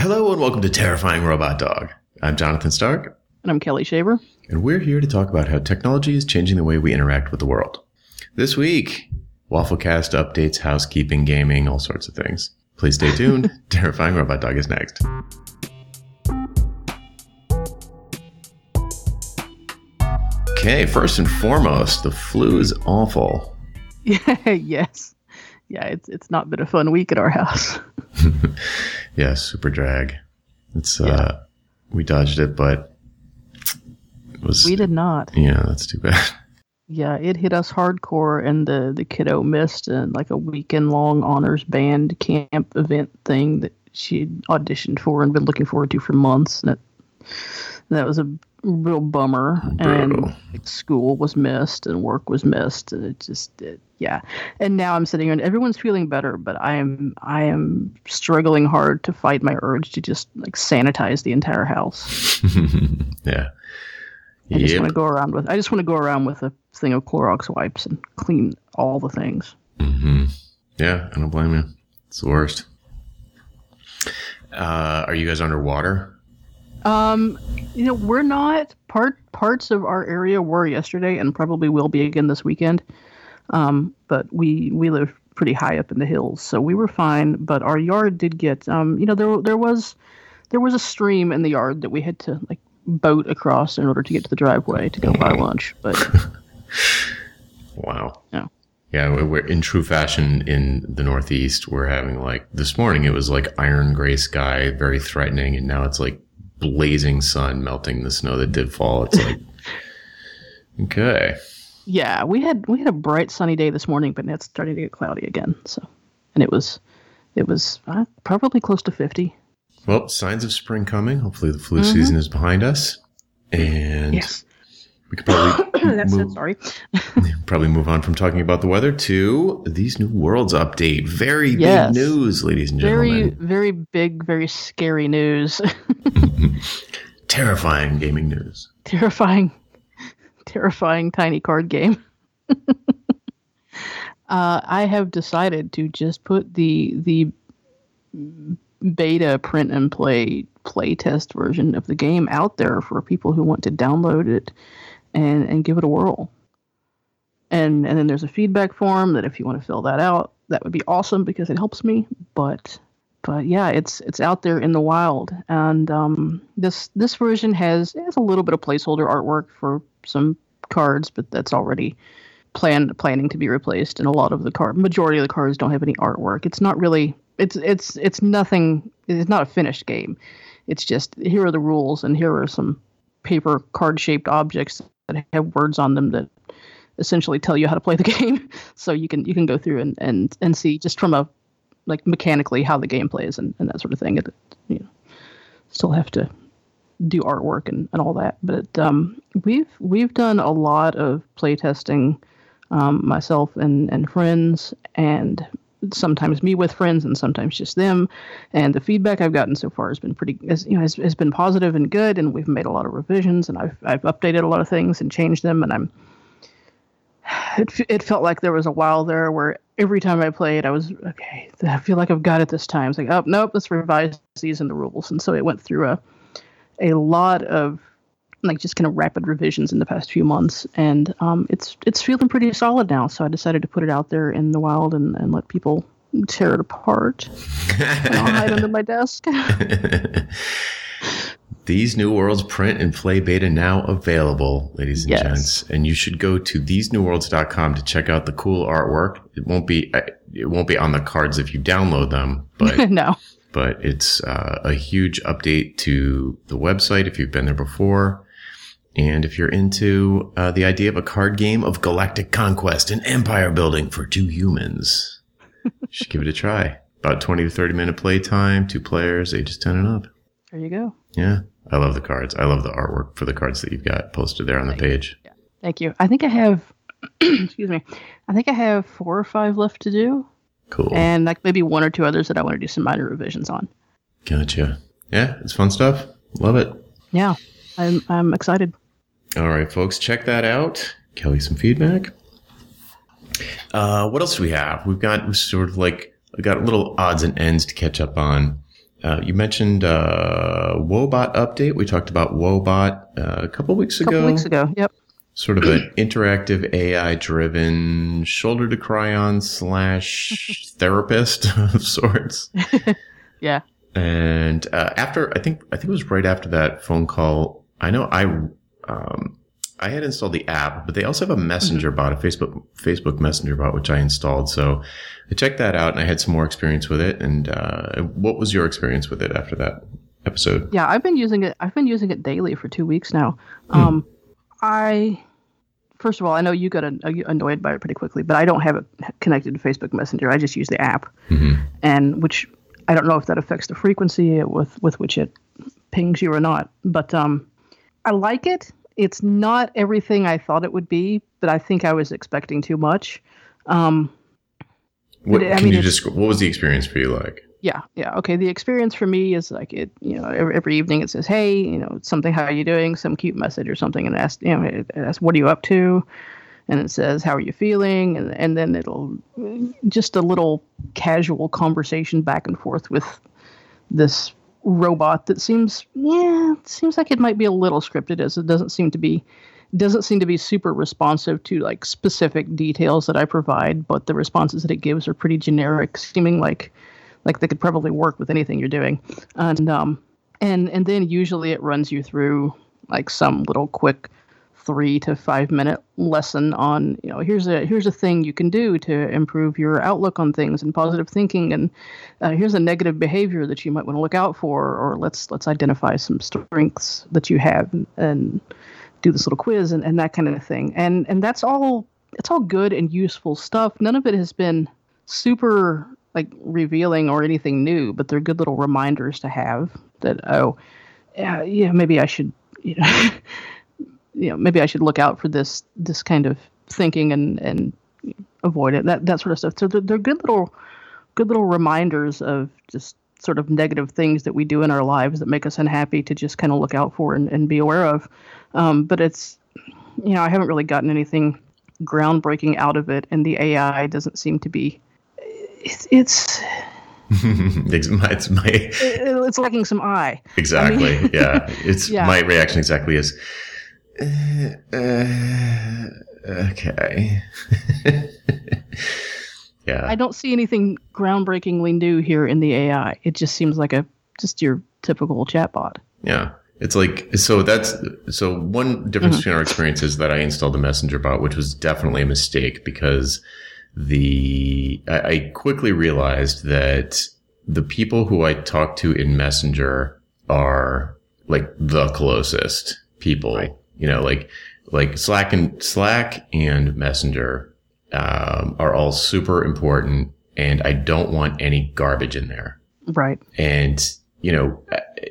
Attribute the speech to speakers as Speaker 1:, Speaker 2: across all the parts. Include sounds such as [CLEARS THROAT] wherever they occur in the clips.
Speaker 1: Hello and welcome to Terrifying Robot Dog. I'm Jonathan Stark,
Speaker 2: And I'm Kelly Shaver.
Speaker 1: and we're here to talk about how technology is changing the way we interact with the world. This week, Wafflecast updates housekeeping, gaming, all sorts of things. Please stay tuned. [LAUGHS] Terrifying Robot Dog is next. Okay, first and foremost, the flu is awful.
Speaker 2: Yeah, [LAUGHS] yes. Yeah, it's it's not been a fun week at our house. [LAUGHS]
Speaker 1: Yeah, super drag. It's uh we dodged it, but it was
Speaker 2: We did not.
Speaker 1: yeah, that's too bad. [LAUGHS]
Speaker 2: Yeah, it hit us hardcore and the, the kiddo missed and like a weekend long honors band camp event thing that she auditioned for and been looking forward to for months. And it, that was a real bummer.
Speaker 1: Brutal.
Speaker 2: And school was missed and work was missed. And it just, it, yeah. And now I'm sitting here and everyone's feeling better, but I am, I am struggling hard to fight my urge to just like sanitize the entire house. [LAUGHS]
Speaker 1: yeah.
Speaker 2: I just want to go around with, I just want to go around with a thing of Clorox wipes and clean all the things.
Speaker 1: hmm Yeah, I don't blame you. It's the worst. Uh, are you guys underwater?
Speaker 2: Um, you know, we're not part parts of our area were yesterday and probably will be again this weekend. Um, but we we live pretty high up in the hills, so we were fine. But our yard did get um, you know, there there was there was a stream in the yard that we had to like boat across in order to get to the driveway to go buy lunch. But [LAUGHS]
Speaker 1: Wow.
Speaker 2: Yeah.
Speaker 1: Yeah, we- we're in true fashion in the Northeast. We're having like this morning, it was like iron gray sky, very threatening, and now it's like blazing sun melting the snow that did fall. It's like, [LAUGHS] okay.
Speaker 2: yeah, we had we had a bright sunny day this morning, but now it's starting to get cloudy again. So, and it was it was uh, probably close to fifty.
Speaker 1: Well, signs of spring coming. Hopefully, the flu season is behind us, and
Speaker 2: Yes,
Speaker 1: we could probably [COUGHS]
Speaker 2: that's
Speaker 1: move,
Speaker 2: Sorry. [LAUGHS]
Speaker 1: probably move on from talking about the weather to these new worlds update. Very
Speaker 2: Yes.
Speaker 1: big news, ladies and
Speaker 2: very
Speaker 1: gentlemen.
Speaker 2: very very big very scary news [LAUGHS]
Speaker 1: Terrifying gaming news.
Speaker 2: terrifying terrifying tiny card game [LAUGHS] uh, i have decided to just put the the beta print and play play test version of the game out there for people who want to download it and and give it a whirl and and then there's a feedback form that if you want to fill that out that would be awesome because it helps me but but yeah, it's it's out there in the wild, and um, this this version has has a little bit of placeholder artwork for some cards, but that's already plan planning to be replaced. And a lot of the card majority of the cards don't have any artwork. It's not really it's it's it's nothing. It's not a finished game. It's just here are the rules, and here are some paper card shaped objects that have words on them that essentially tell you how to play the [LAUGHS] game. So you can you can go through and and and see just from a like mechanically how the game plays and, and that sort of thing. It, you know, still have to do artwork and, and all that. But um, we've we've done a lot of play testing, um, myself and, and friends, and sometimes me with friends and sometimes just them. And the feedback I've gotten so far has been pretty, has, you know, has, has been positive and good. And we've made a lot of revisions, and I've I've updated a lot of things and changed them, and I'm it, it felt like there was a while there where every time I played, I was okay. I feel like I've got it this time. It's like, oh nope, let's revise these in the rules. And so it went through a a lot of like just kind of rapid revisions in the past few months, and um, it's it's feeling pretty solid now. So I decided to put it out there in the wild and, and let people tear it apart. and [LAUGHS] I'll hide under my desk. [LAUGHS]
Speaker 1: These New Worlds print and play beta now available, ladies and
Speaker 2: Yes.
Speaker 1: gents. And you should go to thesenewworlds.com to check out the cool artwork. It won't be it won't be on the cards if you download them, but [LAUGHS]
Speaker 2: no,
Speaker 1: but it's uh, a huge update to the website if you've been there before. And if you're into uh, the idea of a card game of galactic conquest and empire building for two humans, you should give it a try. About 20 to 30 minute play time, two players, ages 10 and up.
Speaker 2: there you go.
Speaker 1: Yeah, I love the cards. I love the artwork for the cards that you've got posted there on the page.
Speaker 2: Thank you. I think I have. [CLEARS THROAT] excuse me. I think I have four or five left to do.
Speaker 1: Cool.
Speaker 2: and like maybe one or two others that I want to do some minor revisions on.
Speaker 1: Gotcha. Yeah, it's fun stuff. Love it.
Speaker 2: Yeah, I'm I'm excited.
Speaker 1: All right, folks, check that out. Kelly, some feedback. Uh, what else do we have? We've got sort of like we got little odds and ends to catch up on. Uh, you mentioned uh, Woebot update. We talked about Woebot uh, a couple weeks ago.
Speaker 2: A couple weeks ago, yep.
Speaker 1: Sort of an interactive AI driven shoulder to cry on slash [LAUGHS] therapist [LAUGHS] of sorts. [LAUGHS]
Speaker 2: yeah.
Speaker 1: And uh, after, I think, I think it was right after that phone call. I know I, um, I had installed the app, but they also have a messenger mm-hmm. bot, a Facebook Facebook Messenger bot, which I installed. So I checked that out, and I had some more experience with it. And uh, what was your experience with it after that episode?
Speaker 2: Yeah, I've been using it. I've been using it daily for two weeks now. Hmm. Um, I first of all, I know you got annoyed by it pretty quickly, but I don't have it connected to Facebook Messenger. I just use the app, mm-hmm. and which I don't know if that affects the frequency with with which it pings you or not. But um, I like it it's not everything I thought it would be, but I think I was expecting too much. Um,
Speaker 1: what, I mean, just, what was the experience for you like?
Speaker 2: Yeah, yeah. Okay, the experience for me is like it. You know, every, every evening it says, "Hey, you know, something. How are you doing?" Some cute message or something, and ask, you know, it asks, "What are you up to?" And it says, "How are you feeling?" And and then it'll just a little casual conversation back and forth with this robot that seems yeah seems like it might be a little scripted as it doesn't seem to be doesn't seem to be super responsive to like specific details that I provide, but the responses that it gives are pretty generic, seeming like like they could probably work with anything you're doing. And um and and then usually it runs you through like some little quick three to five minute lesson on you know here's a here's a thing you can do to improve your outlook on things and positive thinking and uh, here's a negative behavior that you might want to look out for or let's let's identify some strengths that you have and, do this little quiz and, and that kind of thing. And and that's all it's all good and useful stuff. None of it has been super like revealing or anything new but they're good little reminders to have that oh yeah yeah maybe i should you know [LAUGHS] you know maybe I should look out for this this kind of thinking and and avoid it that that sort of stuff. So they're, they're good little good little reminders of just sort of negative things that we do in our lives that make us unhappy to just kind of look out for and, and be aware of. Um, but it's you know I haven't really gotten anything groundbreaking out of it, and the AI doesn't seem to be. It's. it's [LAUGHS]
Speaker 1: it's my, it's my
Speaker 2: it's lacking some eye.
Speaker 1: Exactly. I mean, yeah. [LAUGHS] It's yeah. my reaction exactly is uh, okay. [LAUGHS] yeah.
Speaker 2: I don't see anything groundbreakingly new here in the AI. It just seems like a just your typical chatbot.
Speaker 1: Yeah. It's like so that's so one difference mm-hmm. between our experiences that I installed the messenger bot, which was definitely a mistake because the I, I quickly realized that the people who I talk to in Messenger are like the closest people right you know, like, like Slack and Slack and Messenger, um, are all super important and I don't want any garbage in there.
Speaker 2: Right.
Speaker 1: And, you know,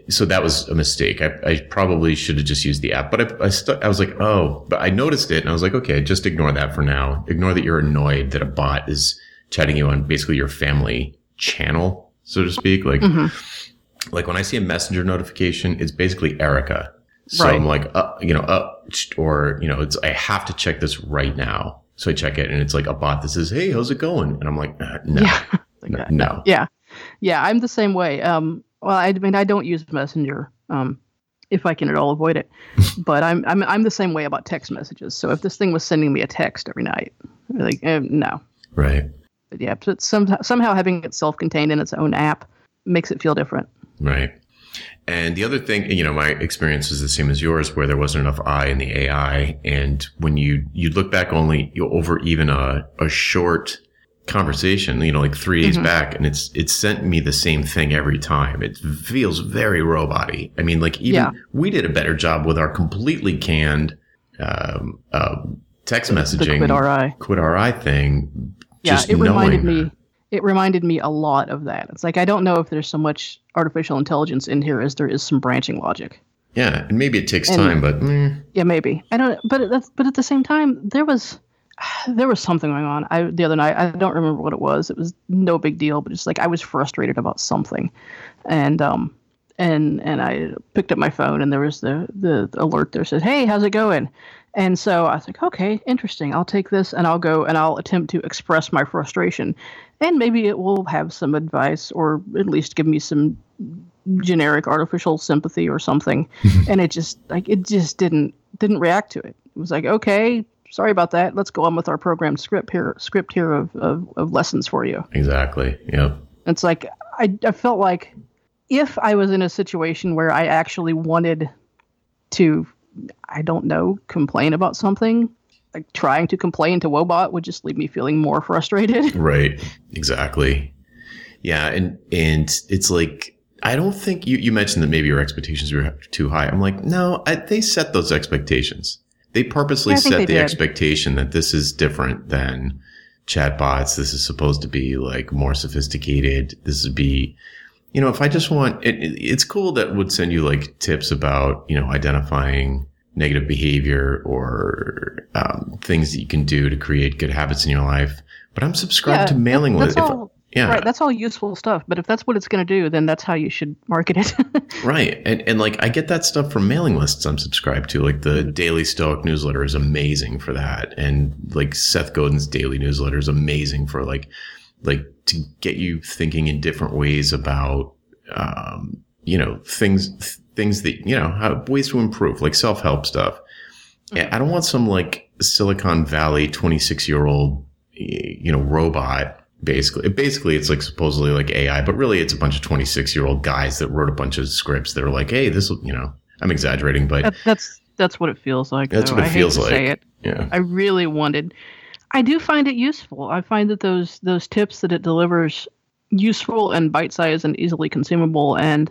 Speaker 1: so that was a mistake. I, I probably should have just used the app, but I, I, I was like, oh, but I noticed it and I was like, okay, just ignore that for now. Ignore that you're annoyed that a bot is chatting you on basically your family channel, so to speak. Like, mm-hmm. like when I see a messenger notification, it's basically Erica so right. I'm like, uh, you know, uh, or, you know, it's, I have to check this right now. So I check it and it's like a bot that says, Hey, how's it going? And I'm like, uh, no, yeah. [LAUGHS] [LAUGHS] no, no,
Speaker 2: Yeah. Yeah. I'm the same way. Um, well, I mean, I don't use Messenger, um, if I can at all avoid it, [LAUGHS] but I'm, I'm, I'm the same way about text messages. So if this thing was sending me a text every night, like, uh, no.
Speaker 1: Right.
Speaker 2: But yeah. But some, somehow having it self-contained in its own app makes it feel different.
Speaker 1: Right. And the other thing, you know, my experience is the same as yours, where there wasn't enough I in the AI. And when you, you look back only over even a, a short conversation, you know, like three days mm-hmm. back, and it's, it sent me the same thing every time. It feels very robot I mean, like even yeah. we did a better job with our completely canned, um, uh, text messaging.
Speaker 2: The quit RI.
Speaker 1: Quit RI thing.
Speaker 2: Yeah, it reminded me it reminded me a lot of that. It's like I don't know if there's so much artificial intelligence in here as there is some branching logic.
Speaker 1: Yeah, and maybe it takes and, time, but mm.
Speaker 2: yeah, maybe I don't. But that's, but at the same time, there was [SIGHS] there was something going on. I the other night I don't remember what it was. It was no big deal, but it's like I was frustrated about something, and um and and I picked up my phone and there was the the alert there said, "Hey, how's it going?" And so I was like, okay, interesting. I'll take this and I'll go and I'll attempt to express my frustration. And maybe it will have some advice or at least give me some generic artificial sympathy or something [LAUGHS] and it just like it just didn't didn't react to it it was like okay sorry about that let's go on with our program script here script here of, of, of lessons for you
Speaker 1: Exactly. Yep.
Speaker 2: it's like I, I felt like if i was in a situation where i actually wanted to i don't know complain about something like trying to complain to Woebot would just leave me feeling more frustrated [LAUGHS]
Speaker 1: Right. Exactly. Yeah, and and it's like I don't think you you mentioned that maybe your expectations were too high. I'm like, no, I, they set those expectations. They purposely set
Speaker 2: they
Speaker 1: the
Speaker 2: did.
Speaker 1: expectation that this is different than chatbots. This is supposed to be like more sophisticated. This would be, you know, if I just want, it, it- it's cool that would send you like tips about, you know, identifying negative behavior or um, things that you can do to create good habits in your life. But I'm subscribed
Speaker 2: Yeah,
Speaker 1: to mailing lists.
Speaker 2: all
Speaker 1: Yeah,
Speaker 2: right that's all useful stuff but if that's what it's going to do then that's how you should market it [LAUGHS]
Speaker 1: right. And and like I get that stuff from mailing lists I'm subscribed to. Like the Daily Stoic newsletter is amazing for that, and like Seth Godin's daily newsletter is amazing for like like to get you thinking in different ways about um, you know things things that you know how, ways to improve, like self help stuff. Yeah, mm-hmm. I don't want some like Silicon Valley 26 year old you know robot basically basically it's like supposedly like ai but really it's a bunch of 26 year old guys that wrote a bunch of scripts that are like hey this will you know i'm exaggerating but
Speaker 2: That, that's that's what it feels like.
Speaker 1: That's
Speaker 2: though.
Speaker 1: what it
Speaker 2: I
Speaker 1: feels like.
Speaker 2: it.
Speaker 1: yeah
Speaker 2: I really wanted. I do find it useful. I find that those those tips that it delivers useful and bite sized and easily consumable and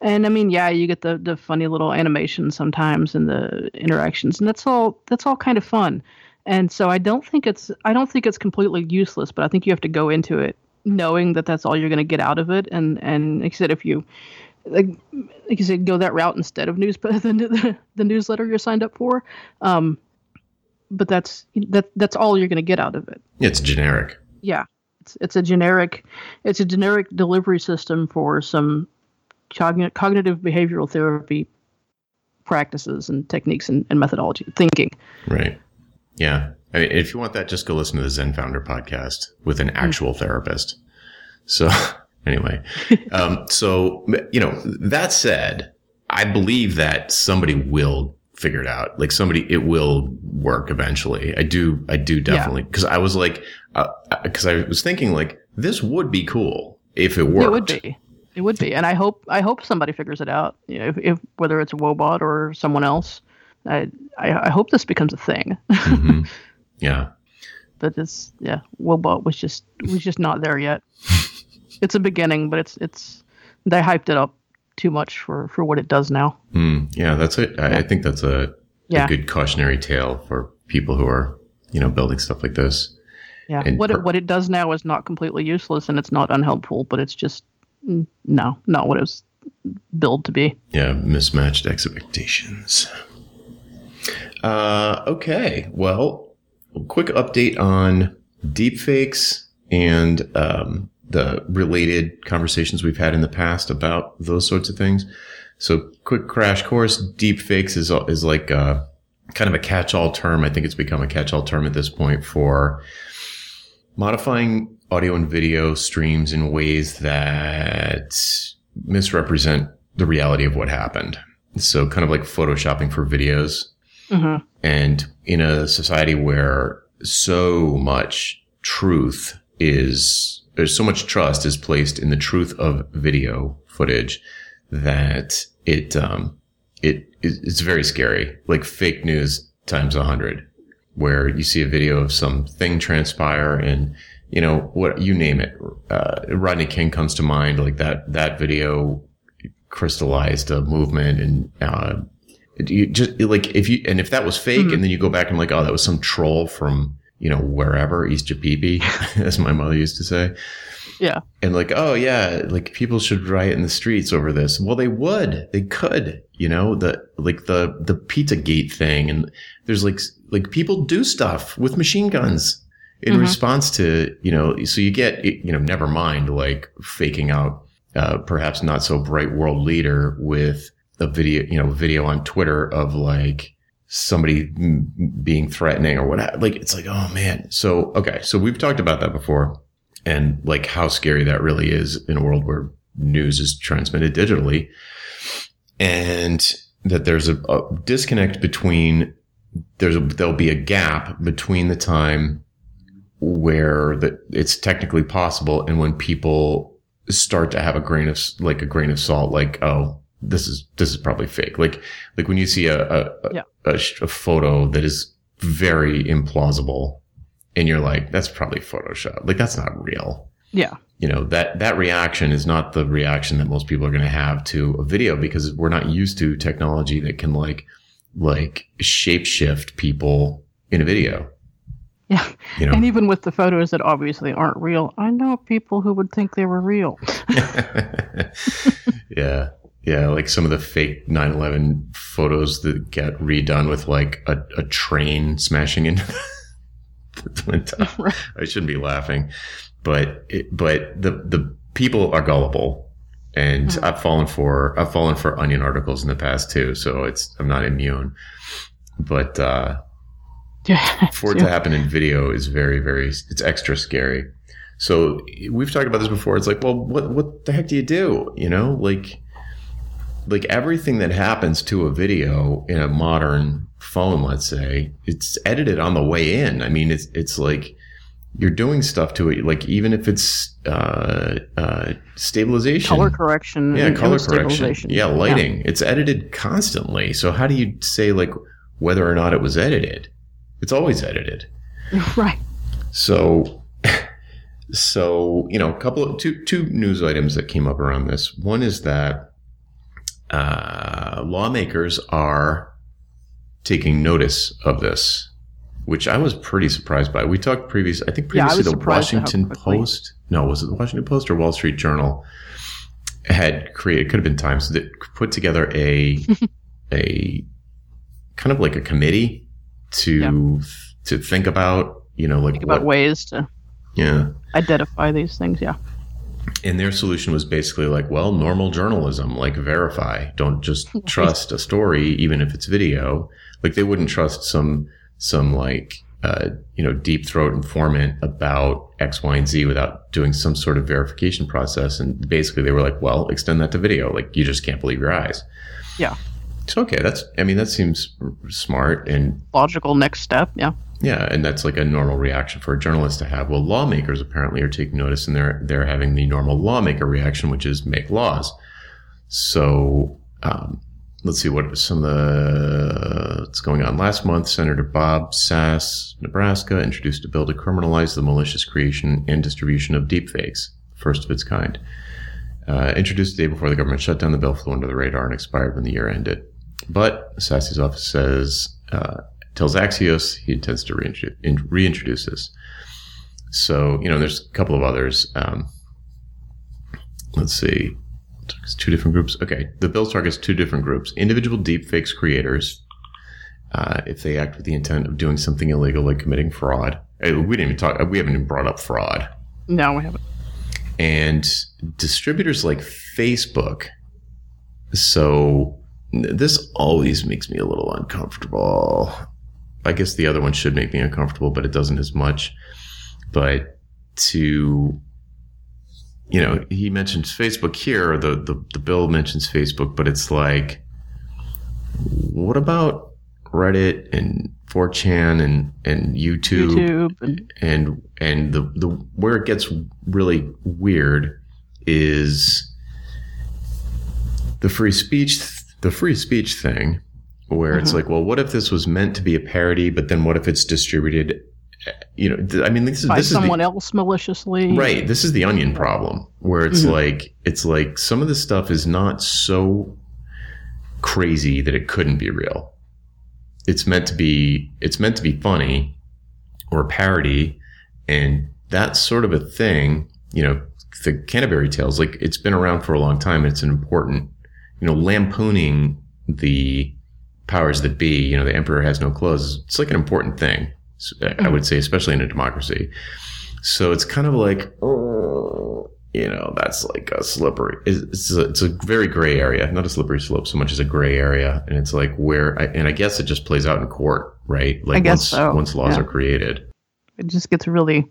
Speaker 2: and I mean yeah you get the the funny little animations sometimes and the interactions and that's all that's all kind of fun. And so I don't think it's I don't think it's completely useless, but I think you have to go into it knowing that that's all you're going to get out of it and and like I said if you like, like you said, go that route instead of news, [LAUGHS] the, the, the newsletter you're signed up for. Um, but that's that that's all you're going to get out of it.
Speaker 1: it's generic
Speaker 2: Yeah, it's it's a generic it's a generic delivery system for some cogn- cognitive behavioral therapy practices and techniques and, and methodology thinking.
Speaker 1: right. Yeah. I mean, if you want that just go listen to the zen founder podcast with an hmm. actual therapist. So [LAUGHS] anyway um, so you know that said i believe that somebody will figure it out. Like somebody it will work eventually. I do i do definitely because i was like uh, uh, because i was thinking like this would be cool if it worked
Speaker 2: It would be. It would be, and I hope I hope somebody figures it out. You know, if, if whether it's a Woebot or someone else, I, I I hope this becomes a thing.
Speaker 1: Mhm. [LAUGHS] yeah
Speaker 2: but it's yeah, Woebot was just was just not there yet. [LAUGHS] it's a beginning, but it's it's they hyped it up too much for for what it does now.
Speaker 1: Mm, yeah that's it I, I think that's a, a good cautionary tale for people who are you know building stuff like this
Speaker 2: Yeah,
Speaker 1: And
Speaker 2: what
Speaker 1: per-
Speaker 2: it what it does now is not completely useless and it's not unhelpful, but it's just no, not what it was billed to be.
Speaker 1: Yeah, mismatched expectations. Uh, okay, well, quick update on deepfakes and um, the related conversations we've had in the past about those sorts of things. So, quick crash course: deepfakes is is like uh, kind of a catch-all term. I think it's become a catch-all term at this point for modifying audio and video streams in ways that misrepresent the reality of what happened. So kind of like photoshopping for videos.
Speaker 2: hmm
Speaker 1: And in a society where so much truth is, there's so much trust is placed in the truth of video footage that it, um, it, it's very scary. Like fake news times a hundred where you see a video of something transpire and you know what you name it. Uh, rodney king comes to mind like that that video crystallized a movement and uh you just like if you and if that was fake and then you go back and like oh that was some troll from you know wherever east Japipi, [LAUGHS] as my mother used to say.
Speaker 2: Yeah.
Speaker 1: and like oh yeah like people should riot in the streets over this. Well they would. They could you know the like the the pizzagate thing and there's like like people do stuff with machine guns in
Speaker 2: Mhm.
Speaker 1: response to you know so you get you know never mind like faking out uh, perhaps not so bright world leader with a video you know video on twitter of like somebody m- being threatening or whatever like it's like oh man so okay so we've talked about that before and like how scary that really is in a world where news is transmitted digitally and that there's a, a disconnect between there's a, there'll be a gap between the time where that it's technically possible and when people start to have a grain of like a grain of salt like oh this is this is probably fake like like when you see a a,
Speaker 2: Yeah.
Speaker 1: a, a photo that is very implausible and you're like that's probably photoshop like that's not real
Speaker 2: Yeah.
Speaker 1: you know that that reaction is not the reaction that most people are going to have to a video because we're not used to technology that can like like shapeshift people in a video [LAUGHS]
Speaker 2: Yeah.
Speaker 1: you know
Speaker 2: And even with the photos that obviously aren't real, I know people who would think they were real. [LAUGHS] [LAUGHS]
Speaker 1: yeah yeah like some of the fake 9-11 photos that get redone with like a, a train smashing into the twin towers
Speaker 2: Right.
Speaker 1: I shouldn't be laughing, but it, but the the people are gullible, and
Speaker 2: Mhm.
Speaker 1: I've fallen for I've fallen for onion articles in the past too, so it's I'm not immune. But uh,
Speaker 2: Yeah.
Speaker 1: for it to happen in video is very very it's extra scary. So we've talked about this before. It's like, well, what what the heck do you do? You know, like like everything that happens to a video in a modern phone, let's say, it's edited on the way in. I mean, it's it's like you're doing stuff to it, like even if it's uh, uh, stabilization,
Speaker 2: color correction.
Speaker 1: yeah, color correction, yeah, lighting. It's edited constantly. So how do you say like whether or not it was edited? It's always edited. [LAUGHS]
Speaker 2: Right.
Speaker 1: So, [LAUGHS] so you know, a couple of two two news items that came up around this. One is that uh, lawmakers are taking notice of this, which I was pretty surprised by. We talked previous, I think
Speaker 2: Yeah, I
Speaker 1: previously the
Speaker 2: surprised at how
Speaker 1: Washington. Post. No, was it the Washington Post or Wall Street Journal? Had created, could have been Times that put together a [LAUGHS] a kind of like a committee to to think about, you know, like
Speaker 2: Think about
Speaker 1: what,
Speaker 2: ways to
Speaker 1: yeah.
Speaker 2: identify these things. Yeah.
Speaker 1: And their solution was basically like, well, normal journalism, like verify. Don't just [LAUGHS] trust a story, even if it's video. Like they wouldn't trust some some like uh, you know deep throat informant about X, Y, and Z without doing some sort of verification process. And basically, they were like, well, extend that to video. Like you just can't believe your eyes.
Speaker 2: Yeah.
Speaker 1: So okay, that's I mean that seems smart and
Speaker 2: Logical next step. Yeah.
Speaker 1: yeah, and that's like a normal reaction for a journalist to have. Well, lawmakers apparently are taking notice, and they're they're having the normal lawmaker reaction, which is make laws. So um, let's see what some of the what's going on. Last month, Senator Bob Sasse, Nebraska, introduced a bill to criminalize the malicious creation and distribution of deepfakes, first of its kind. Uh, introduced the day before the government shut down the bill, flew under the radar, and expired when the year ended. But Sasse's office says uh, tells Axios he intends to reintroduce, in, reintroduce this. So, you know, there's a couple of others. Um, let's see. Targets two different groups. Okay. The bill targets two different groups individual deepfakes creators, uh, if they act with the intent of doing something illegal like committing fraud. Uh, We didn't even talk, we haven't even brought up fraud.
Speaker 2: No, we haven't.
Speaker 1: And distributors like Facebook. So this always makes me a little uncomfortable. I guess the other one should make me uncomfortable, but it doesn't as much. But to, you know, he mentions Facebook here. The, the, the bill mentions Facebook, but it's like, what about Reddit and 4chan and, and YouTube,
Speaker 2: YouTube and
Speaker 1: and and the the where it gets really weird is the free speech the free speech thing where it's
Speaker 2: Mhm.
Speaker 1: like well what if this was meant to be a parody but then what if it's distributed eh, you know th- i mean this is
Speaker 2: by
Speaker 1: this is the,
Speaker 2: someone else maliciously.
Speaker 1: Right. This is the onion problem where it's
Speaker 2: Mhm.
Speaker 1: like it's like some of the stuff is not so crazy that it couldn't be real. It's meant to be it's meant to be funny or parody and that's sort of a thing, you know, the Canterbury Tales like it's been around for a long time and it's an important, you know, lampooning the powers that be, you know, the emperor has no clothes. It's like an important thing. I would mm. say especially in a democracy. So it's kind of like, oh, you know, that's like a slippery. It's, it's, a, it's a very gray area, not a slippery slope so much as a gray area, and it's like where, I, and I guess it just plays out in court, right? Like once
Speaker 2: so,
Speaker 1: once laws
Speaker 2: yeah.
Speaker 1: are created.
Speaker 2: It just gets really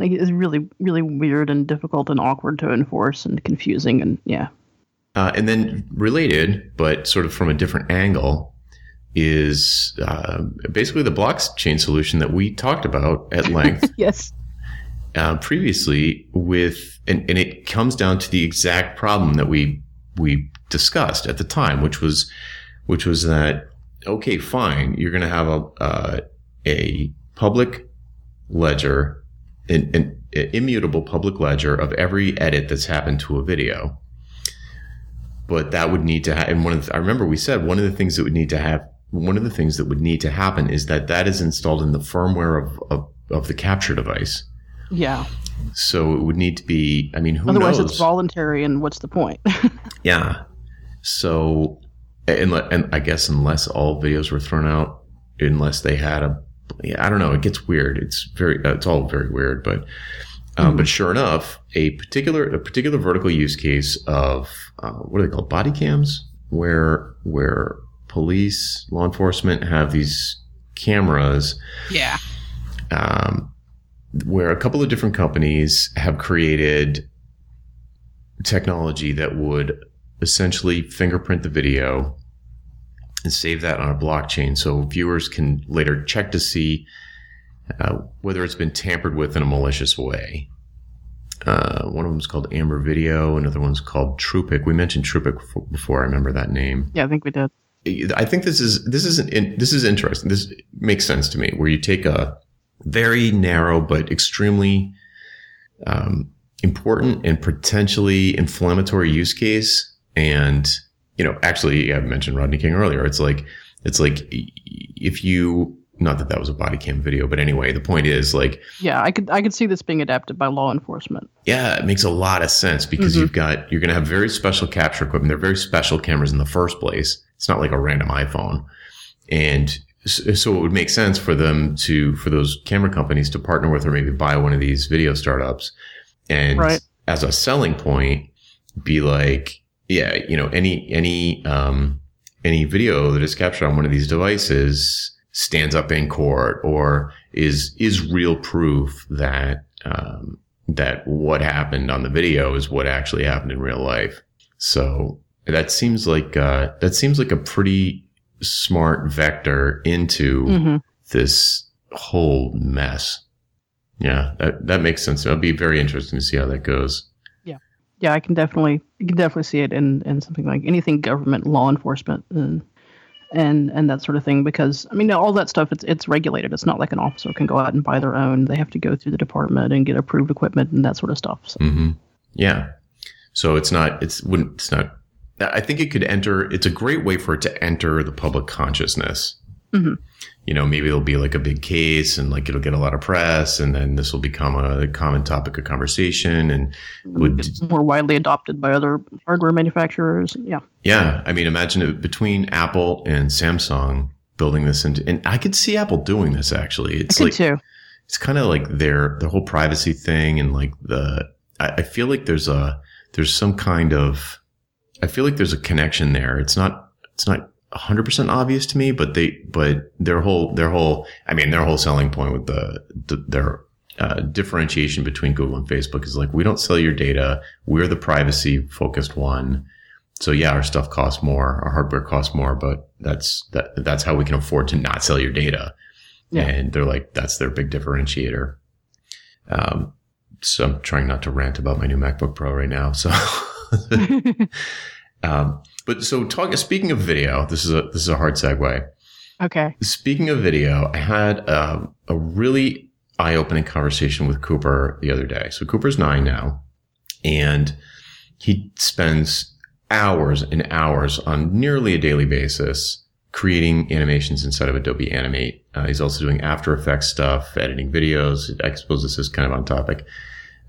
Speaker 2: Like it's really, really weird and difficult and awkward to enforce and confusing and yeah.
Speaker 1: Uh, and then related, but sort of from a different angle, is uh, basically the blockchain solution that we talked about at [LAUGHS] length
Speaker 2: yes.
Speaker 1: uh, previously. With and, and it comes down to the exact problem that we we discussed at the time, which was which was that okay, fine, you're going to have a uh, a public ledger, an, an immutable public ledger of every edit that's happened to a video but that would need to have, and one of the, I remember we said one of the things that would need to have, one of the things that would need to happen is that that is installed in the firmware of, of, of the capture device.
Speaker 2: Yeah.
Speaker 1: So it would need to be, I mean, who knows?
Speaker 2: Otherwise
Speaker 1: knows?
Speaker 2: it's voluntary and what's the point? [LAUGHS]
Speaker 1: yeah. So, and, and I guess unless all videos were thrown out, unless they had a, yeah, I don't know. It gets weird. It's very, uh, it's all very weird, but, um, But sure enough, a particular a particular vertical use case of uh, what are they called? Body cams, where where police law enforcement have these cameras,
Speaker 2: yeah.
Speaker 1: um, where a couple of different companies have created technology that would essentially fingerprint the video and save that on a blockchain, so viewers can later check to see uh, whether it's been tampered with in a malicious way. Uh, one of them is called Amber Video. Another one's called Truepic. We mentioned Truepic before. I remember that name.
Speaker 2: Yeah, I think we did.
Speaker 1: I think this is this is an, this is interesting. This makes sense to me. Where you take a very narrow but extremely um, important and potentially inflammatory use case, and you know, actually, I mentioned Rodney King earlier. It's like it's like if you not that that was a body cam video, but anyway, the point is like,
Speaker 2: Yeah, I could I could see this being adapted by law enforcement.
Speaker 1: yeah, it makes a lot of sense because you've got, you're going to have very special capture equipment. They're very special cameras in the first place. It's not like a random iPhone. And so it would make sense for them to, for those camera companies to partner with or maybe buy one of these video startups. And
Speaker 2: Right.
Speaker 1: as a selling point, be like, yeah, you know, any, any, um, any video that is captured on one of these devices stands up in court or is is real proof that um, that what happened on the video is what actually happened in real life. So that seems like uh, that seems like a pretty smart vector into
Speaker 2: hmm
Speaker 1: this whole mess. Yeah, that that makes sense. It'll be very interesting to see how that goes.
Speaker 2: Yeah, yeah, I can definitely you can definitely see it in, in something like anything government, law enforcement, and and and that sort of thing. Because I mean, all that stuff it's it's regulated. It's not like an officer can go out and buy their own. They have to go through the department and get approved equipment and that sort of stuff. So.
Speaker 1: hmm Yeah. So it's not, it's wouldn't, it's not, I think it could enter, it's a great way for it to enter the public consciousness.
Speaker 2: Mhm.
Speaker 1: You know, maybe it'll be like a big case and like it'll get a lot of press and then this will become a common topic of conversation and would,
Speaker 2: It's more widely adopted by other hardware manufacturers. Yeah.
Speaker 1: yeah. I mean, imagine it between Apple and Samsung building this into, and I could see Apple doing this actually.
Speaker 2: I
Speaker 1: It's like,
Speaker 2: too.
Speaker 1: it's kind of like their the whole privacy thing and like the I, I feel like there's a there's some kind of I feel like there's a connection there. It's not it's not 100% obvious to me, but they but their whole their whole I mean their whole selling point with the, the their uh, differentiation between Google and Facebook is like we don't sell your data. We're the privacy focused one. So yeah, our stuff costs more, our hardware costs more, but that's that that's how we can afford to not sell your data.
Speaker 2: Yeah.
Speaker 1: And they're like, that's their big differentiator. Um, so I'm trying not to rant about my new MacBook Pro right now. So, [LAUGHS] [LAUGHS] um, but so talk, speaking of video, this is a, this is a hard segue.
Speaker 2: okay.
Speaker 1: Speaking of video, I had um, a really eye opening conversation with Cooper the other day. So Cooper's nine now, and he spends hours and hours on nearly a daily basis creating animations inside of Adobe Animate. Uh, he's also doing After Effects stuff, editing videos. I suppose this is kind of on topic.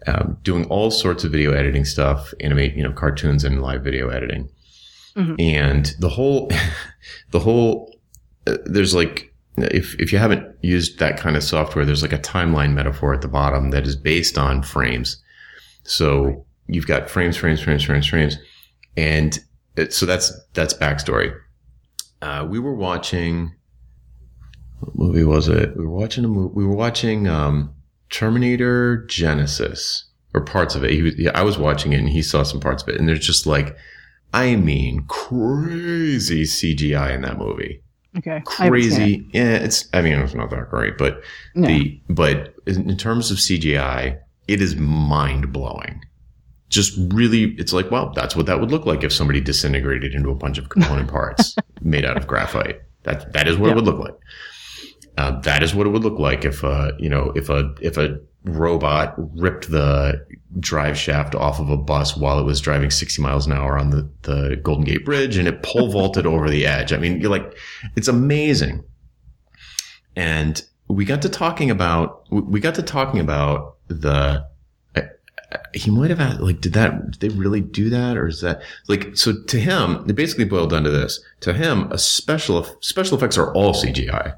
Speaker 1: Um, doing all sorts of video editing stuff, animate, you know, cartoons and live video editing.
Speaker 2: Mhm.
Speaker 1: And the whole, [LAUGHS] the whole, uh, there's like, if, if you haven't used that kind of software, there's like a timeline metaphor at the bottom that is based on frames. So you've got frames, frames, frames, frames, frames. And it, so that's, that's backstory. Uh, we were watching, what movie was it? We were watching a movie, we were watching, um, Terminator Genisys or parts of it. He was, yeah, I was watching it and he saw some parts of it, and there's just like, I mean, crazy CGI in that movie.
Speaker 2: Okay. It.
Speaker 1: Crazy. Yeah, it's. I mean, it's not that great, but
Speaker 2: No.
Speaker 1: the but in in terms of CGI, it is mind blowing. Just really, it's like, well, that's what that would look like if somebody disintegrated into a bunch of [LAUGHS] component parts made out of graphite. That that is what
Speaker 2: Yeah.
Speaker 1: it would look like. Uh, that is what it would look like if uh you know if a if a robot ripped the drive shaft off of a bus while it was driving 60 miles an hour on the, the Golden Gate Bridge and it pole vaulted over the edge. I mean, you're like, it's amazing. And we got to talking about, we got to talking about the, he might have had, like, did that, did they really do that? Or is that, like, so to him, it basically boiled down to this. To him, a special, special effects are all CGI.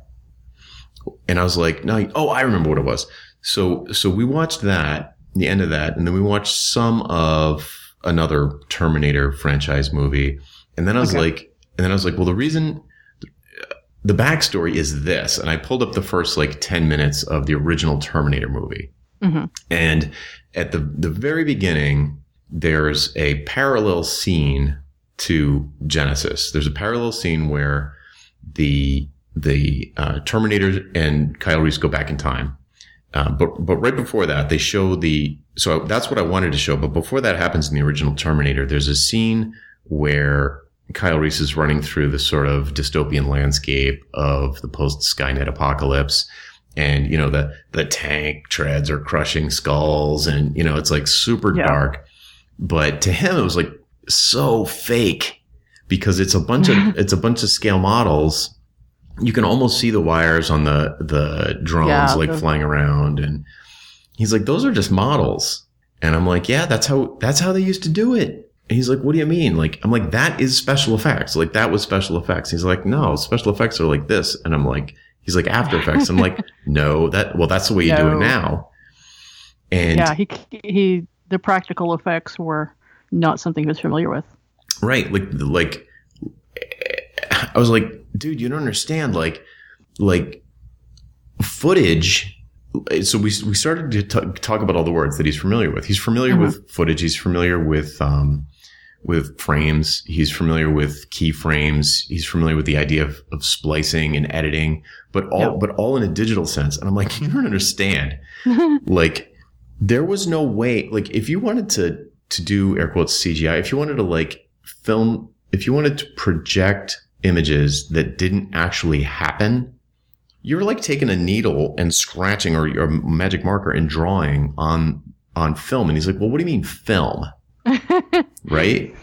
Speaker 1: And I was like, no, oh, I remember what it was. So, so we watched that, the end of that, and then we watched some of another Terminator franchise movie. And then I was
Speaker 2: Okay.
Speaker 1: like, and then I was like, well, the reason, the backstory is this. And I pulled up the first like 10 minutes of the original Terminator movie.
Speaker 2: Mhm.
Speaker 1: And at the, the very beginning, there's a parallel scene to Genisys. There's a parallel scene where the, the uh, Terminator and Kyle Reese go back in time. Uh, but but right before that, they show the so that's what I wanted to show. But before that happens in the original Terminator, there's a scene where Kyle Reese is running through the sort of dystopian landscape of the post Skynet apocalypse. And, you know, the, the tank treads are crushing skulls and, you know, it's like super
Speaker 2: Yeah.
Speaker 1: dark. But to him, it was like so fake because it's a bunch of, [LAUGHS] it's a bunch of scale models. You can almost see the wires on the, the drones
Speaker 2: Yeah,
Speaker 1: like
Speaker 2: the-
Speaker 1: flying around. And he's like, those are just models. And I'm like, yeah, that's how, that's how they used to do it. And he's like, what do you mean? Like, I'm like, that is special effects. Like, that was special effects. He's like, no, special effects are like this. And I'm like, he's like, After Effects. I'm like, [LAUGHS] no, that, well, that's the way you do it now. And
Speaker 2: yeah, he he the practical effects were not something he was familiar with.
Speaker 1: right, like, like, I was like, dude, you don't understand. Like, like footage. So we, we started to t- talk about all the words that he's familiar with. He's familiar
Speaker 2: Mhm.
Speaker 1: with footage. He's familiar with, um, with frames. He's familiar with keyframes. He's familiar with the idea of, of splicing and editing, but all,
Speaker 2: Yep.
Speaker 1: but all in a digital sense. And I'm like, [LAUGHS] you don't understand. [LAUGHS] like, there was no way, like, if you wanted to, to do air quotes CGI, if you wanted to like film, if you wanted to project images that didn't actually happen, you're like taking a needle and scratching or your magic marker and drawing on on film. And he's like, "Well, what do you mean film?" [LAUGHS] right?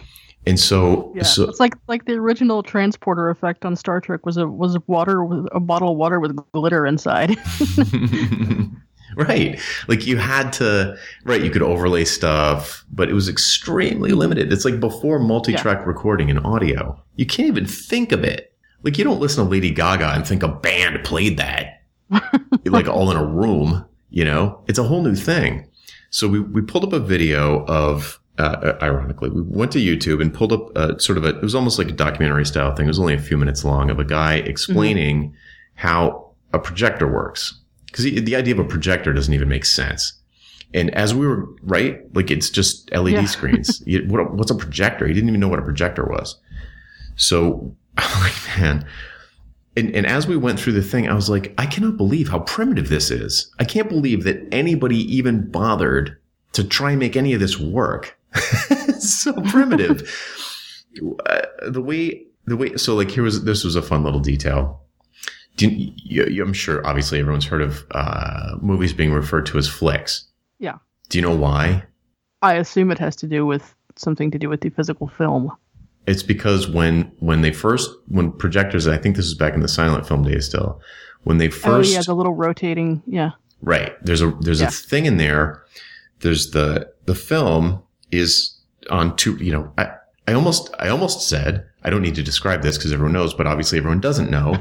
Speaker 1: And so,
Speaker 2: Yeah,
Speaker 1: so
Speaker 2: it's like like the original transporter effect on Star Trek was a was water with a bottle of water with glitter inside. [LAUGHS] [LAUGHS] [LAUGHS]
Speaker 1: right, like you had to, right? You could overlay stuff, but it was extremely limited. It's like before multi-track recording and audio. You can't even think of it. Like you don't listen to Lady Gaga and think a band played that, [LAUGHS] like all in a room. You know, it's a whole new thing. So we we pulled up a video of. Uh, ironically, we went to YouTube and pulled up a, sort of a. It was almost like a documentary style thing. It was only a few minutes long of a guy explaining how a projector works because the idea of a projector doesn't even make sense. And as we were right, like it's just LED
Speaker 2: Yeah.
Speaker 1: screens. [LAUGHS] You- what, what's a projector? He didn't even know what a projector was. So [LAUGHS] I'm like, man. And, and as we went through the thing, I was like, I cannot believe how primitive this is. I can't believe that anybody even bothered to try and make any of this work. [LAUGHS] it's so primitive. Uh, the way, the way, so like here was, this was a fun little detail. You, you, I'm sure obviously everyone's heard of, uh, movies being referred to as flicks.
Speaker 2: Yeah.
Speaker 1: Do you know why?
Speaker 2: I assume it has to do with something to do with the physical film.
Speaker 1: It's because when when they first when projectors, I think this is back in the silent film days still, when they first
Speaker 2: oh yeah, the little rotating. Yeah.
Speaker 1: right there's a there's
Speaker 2: Yeah.
Speaker 1: a thing in there. There's the the film is on two. You know, I I almost I almost said I don't need to describe this because everyone knows, but obviously everyone doesn't know.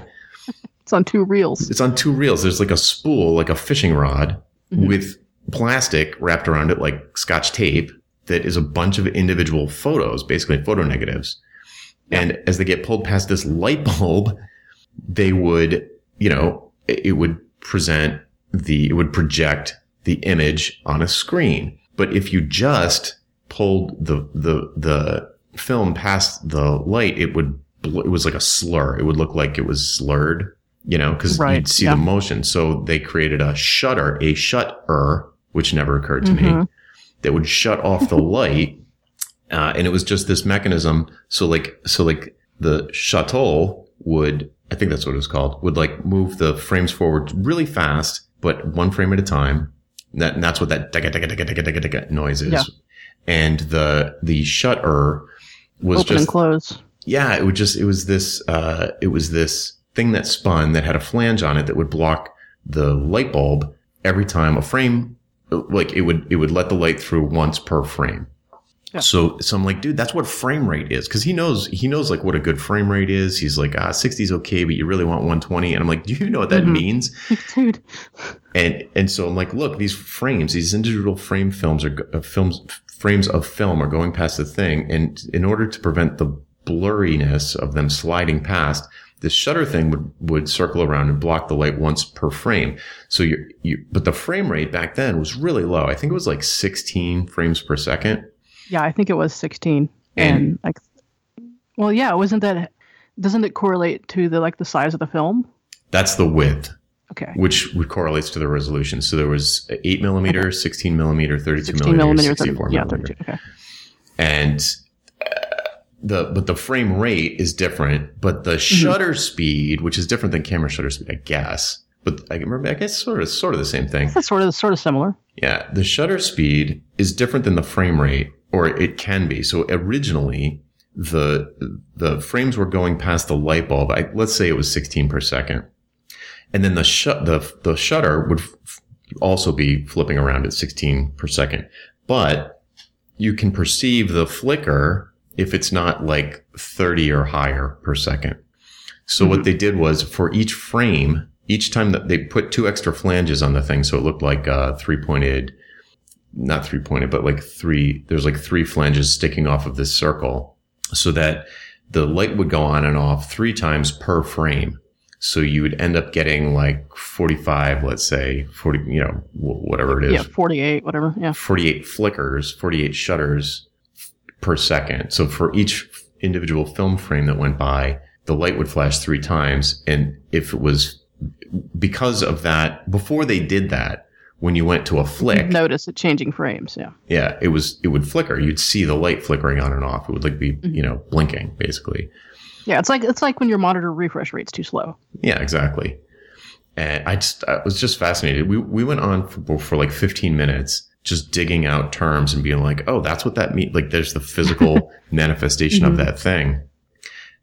Speaker 1: [LAUGHS]
Speaker 2: It's on two reels.
Speaker 1: It's on two reels. There's like a spool, like a fishing rod,
Speaker 2: Mhm.
Speaker 1: with plastic wrapped around it, like scotch tape, that is a bunch of individual photos, basically photo negatives. And as they get pulled past this light bulb, they would, you know, it it would present the, it would project the image on a screen. But if you just pulled the the the film past the light, it would bl- it was like a slur. It would look like it was slurred, you know, because
Speaker 2: Right,
Speaker 1: you'd see
Speaker 2: yeah.
Speaker 1: the motion. So they created a shutter, a shutter, which never occurred to me,
Speaker 2: Mhm.
Speaker 1: that would shut off the [LAUGHS] light. Uh, and it was just this mechanism. So like, so like the shuttle would, I think that's what it was called, would like move the frames forward really fast, but one frame at a time. That, and that's what that digga, digga, digga, digga, digga, digga noise is.
Speaker 2: Yeah.
Speaker 1: And the, the shutter was
Speaker 2: Open
Speaker 1: just
Speaker 2: and close.
Speaker 1: Yeah, it would just it was this uh it was this thing that spun that had a flange on it that would block the light bulb every time a frame like it would it would let the light through once per frame.
Speaker 2: Yeah.
Speaker 1: So so I'm like, dude, that's what frame rate is because he knows he knows like what a good frame rate is. He's like, ah, 60 is okay, but you really want 120. And I'm like, do you know what that
Speaker 2: Mhm.
Speaker 1: means? [LAUGHS]
Speaker 2: Dude.
Speaker 1: And and so I'm like, look, these frames, these individual frame films are uh, films frames of film are going past the thing, and in order to prevent the blurriness of them sliding past, this shutter thing would would circle around and block the light once per frame. So you you but the frame rate back then was really low. I think it was like 16 frames per second.
Speaker 2: Yeah, I think it was 16.
Speaker 1: And-
Speaker 2: And, like, well, yeah, wasn't that, doesn't it correlate to the, like, the size of the film?
Speaker 1: That's the width,
Speaker 2: Okay.
Speaker 1: which would correlates to the resolution. So there was 8 millimeter, 16 millimeter, 32
Speaker 2: 16
Speaker 1: millimeter,
Speaker 2: millimeters.
Speaker 1: 64
Speaker 2: yeah,
Speaker 1: millimeter.
Speaker 2: 32. Okay.
Speaker 1: and the but the frame rate is different, but the
Speaker 2: Mm-hmm.
Speaker 1: shutter speed, which is different than camera shutter speed, I guess. But I remember, I guess, sort of, sort of the same thing.
Speaker 2: That's sort of, sort of similar.
Speaker 1: Yeah, the shutter speed is different than the frame rate, or it can be. So originally, the the frames were going past the light bulb. I, let's say it was 16 per second, and then the shut the the shutter would f- also be flipping around at 16 per second. But you can perceive the flicker if it's not like 30 or higher per second. So what they did was for each frame, each time that they put two extra flanges on the thing, so it looked like uh, three pointed, not three pointed, but like three. There's like three flanges sticking off of this circle, so that the light would go on and off three times per frame. So you would end up getting like 45, let's say 40, you know, whatever it is,
Speaker 2: Yeah, 48, whatever. Yeah.
Speaker 1: 48 flickers, 48 shutters per second. So for each individual film frame that went by, the light would flash three times. And if it was because of that, before they did that, when you went to a flick,
Speaker 2: Notice it changing frames. Yeah.
Speaker 1: yeah, it was, it would flicker. You'd see the light flickering on and off. It would like be, mm-hmm. you know, blinking basically.
Speaker 2: Yeah. It's like, it's like when your monitor refresh rate's too slow.
Speaker 1: Yeah, exactly. And I just, I was just fascinated. We, we went on for, for like 15 minutes just digging out terms and being like, oh, that's what that means. Like there's the physical [LAUGHS] manifestation of that thing.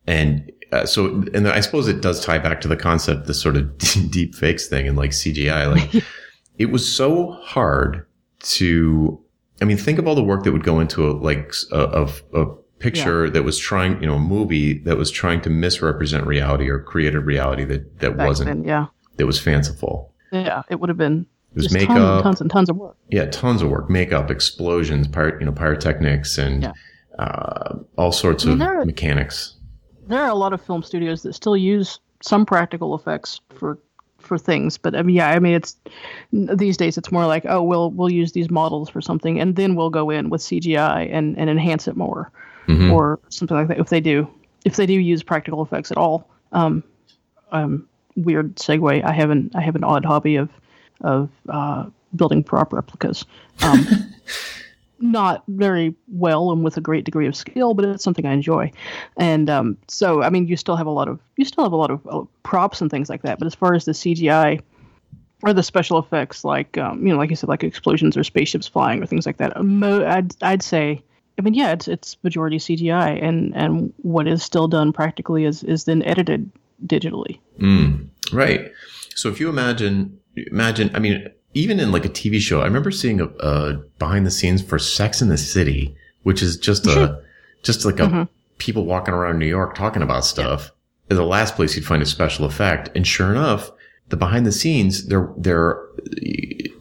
Speaker 1: And uh, so, and I suppose it does tie back to the concept, this sort of [LAUGHS] deep fakes thing and like CGI. Like [LAUGHS] it was so hard to, I mean, think of all the work that would go into a, like a, of a picture that was trying, you know, a movie that was trying to misrepresent reality or create a reality that, that
Speaker 2: Back
Speaker 1: wasn't,
Speaker 2: then. Yeah.
Speaker 1: that was fanciful.
Speaker 2: Yeah. It would have been
Speaker 1: It was
Speaker 2: just
Speaker 1: makeup.
Speaker 2: tons and tons and tons of work.
Speaker 1: Yeah, tons of work, makeup, explosions, pyro, you know, pyrotechnics, and
Speaker 2: Yeah.
Speaker 1: uh, all sorts
Speaker 2: I mean,
Speaker 1: of
Speaker 2: there are-
Speaker 1: mechanics.
Speaker 2: there are a lot of film studios that still use some practical effects for for things but i mean yeah i mean it's these days it's more like oh we'll we'll use these models for something and then we'll go in with cgi and and enhance it more
Speaker 1: Mhm.
Speaker 2: or something like that if they do if they do use practical effects at all um um weird segue i have an i have an odd hobby of of uh building prop replicas um [LAUGHS] not very well and with a great degree of skill, but it's something I enjoy. And um, so, I mean, you still have a lot of you still have a lot of uh, props and things like that. But as far as the CGI or the special effects, like um, you know, like you said, like explosions or spaceships flying or things like that, mo- I'd I'd say. I mean, yeah, it's it's majority CGI, and and what is still done practically is is then edited digitally.
Speaker 1: Mm, right. So if you imagine, imagine, I mean, even in like a TV show, I remember seeing a, a behind the scenes for Sex in the City, which is just a, just like a
Speaker 2: Mhm.
Speaker 1: people walking around New York talking about stuff. The last place you'd find a special effect. And sure enough, the behind the scenes, they're, they're,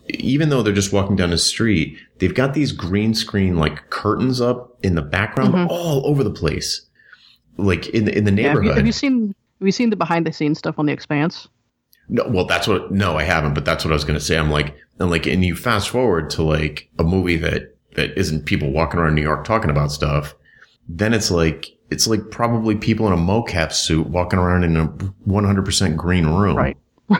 Speaker 1: even though they're just walking down the street, they've got these green screen like curtains up in the background
Speaker 2: Mhm.
Speaker 1: all over the place. Like in the, in the
Speaker 2: Yeah, have, you,
Speaker 1: neighborhood.
Speaker 2: have you seen have you seen the behind the scenes stuff on The Expanse?
Speaker 1: No, well, that's what. No, I haven't. But that's what I was going to say. I'm like, and like, and you fast forward to like a movie that that isn't people walking around New York talking about stuff. Then it's like it's like probably people in a mocap suit walking around in a 100% green room.
Speaker 2: Right. [LAUGHS]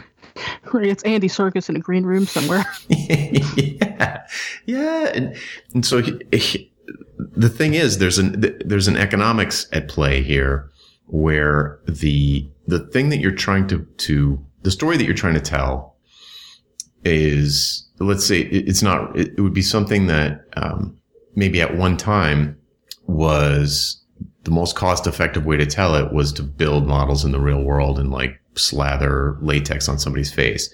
Speaker 2: Right, it's Andy Serkis in a green room somewhere. [LAUGHS]
Speaker 1: yeah, yeah, and and so he, he, the thing is, there's an there's an economics at play here, where the the thing that you're trying to to the story that you're trying to tell is let's say it, it's not it, it, would be something that um, maybe at one time was the most cost effective way to tell it was to build models in the real world and like slather latex on somebody's face.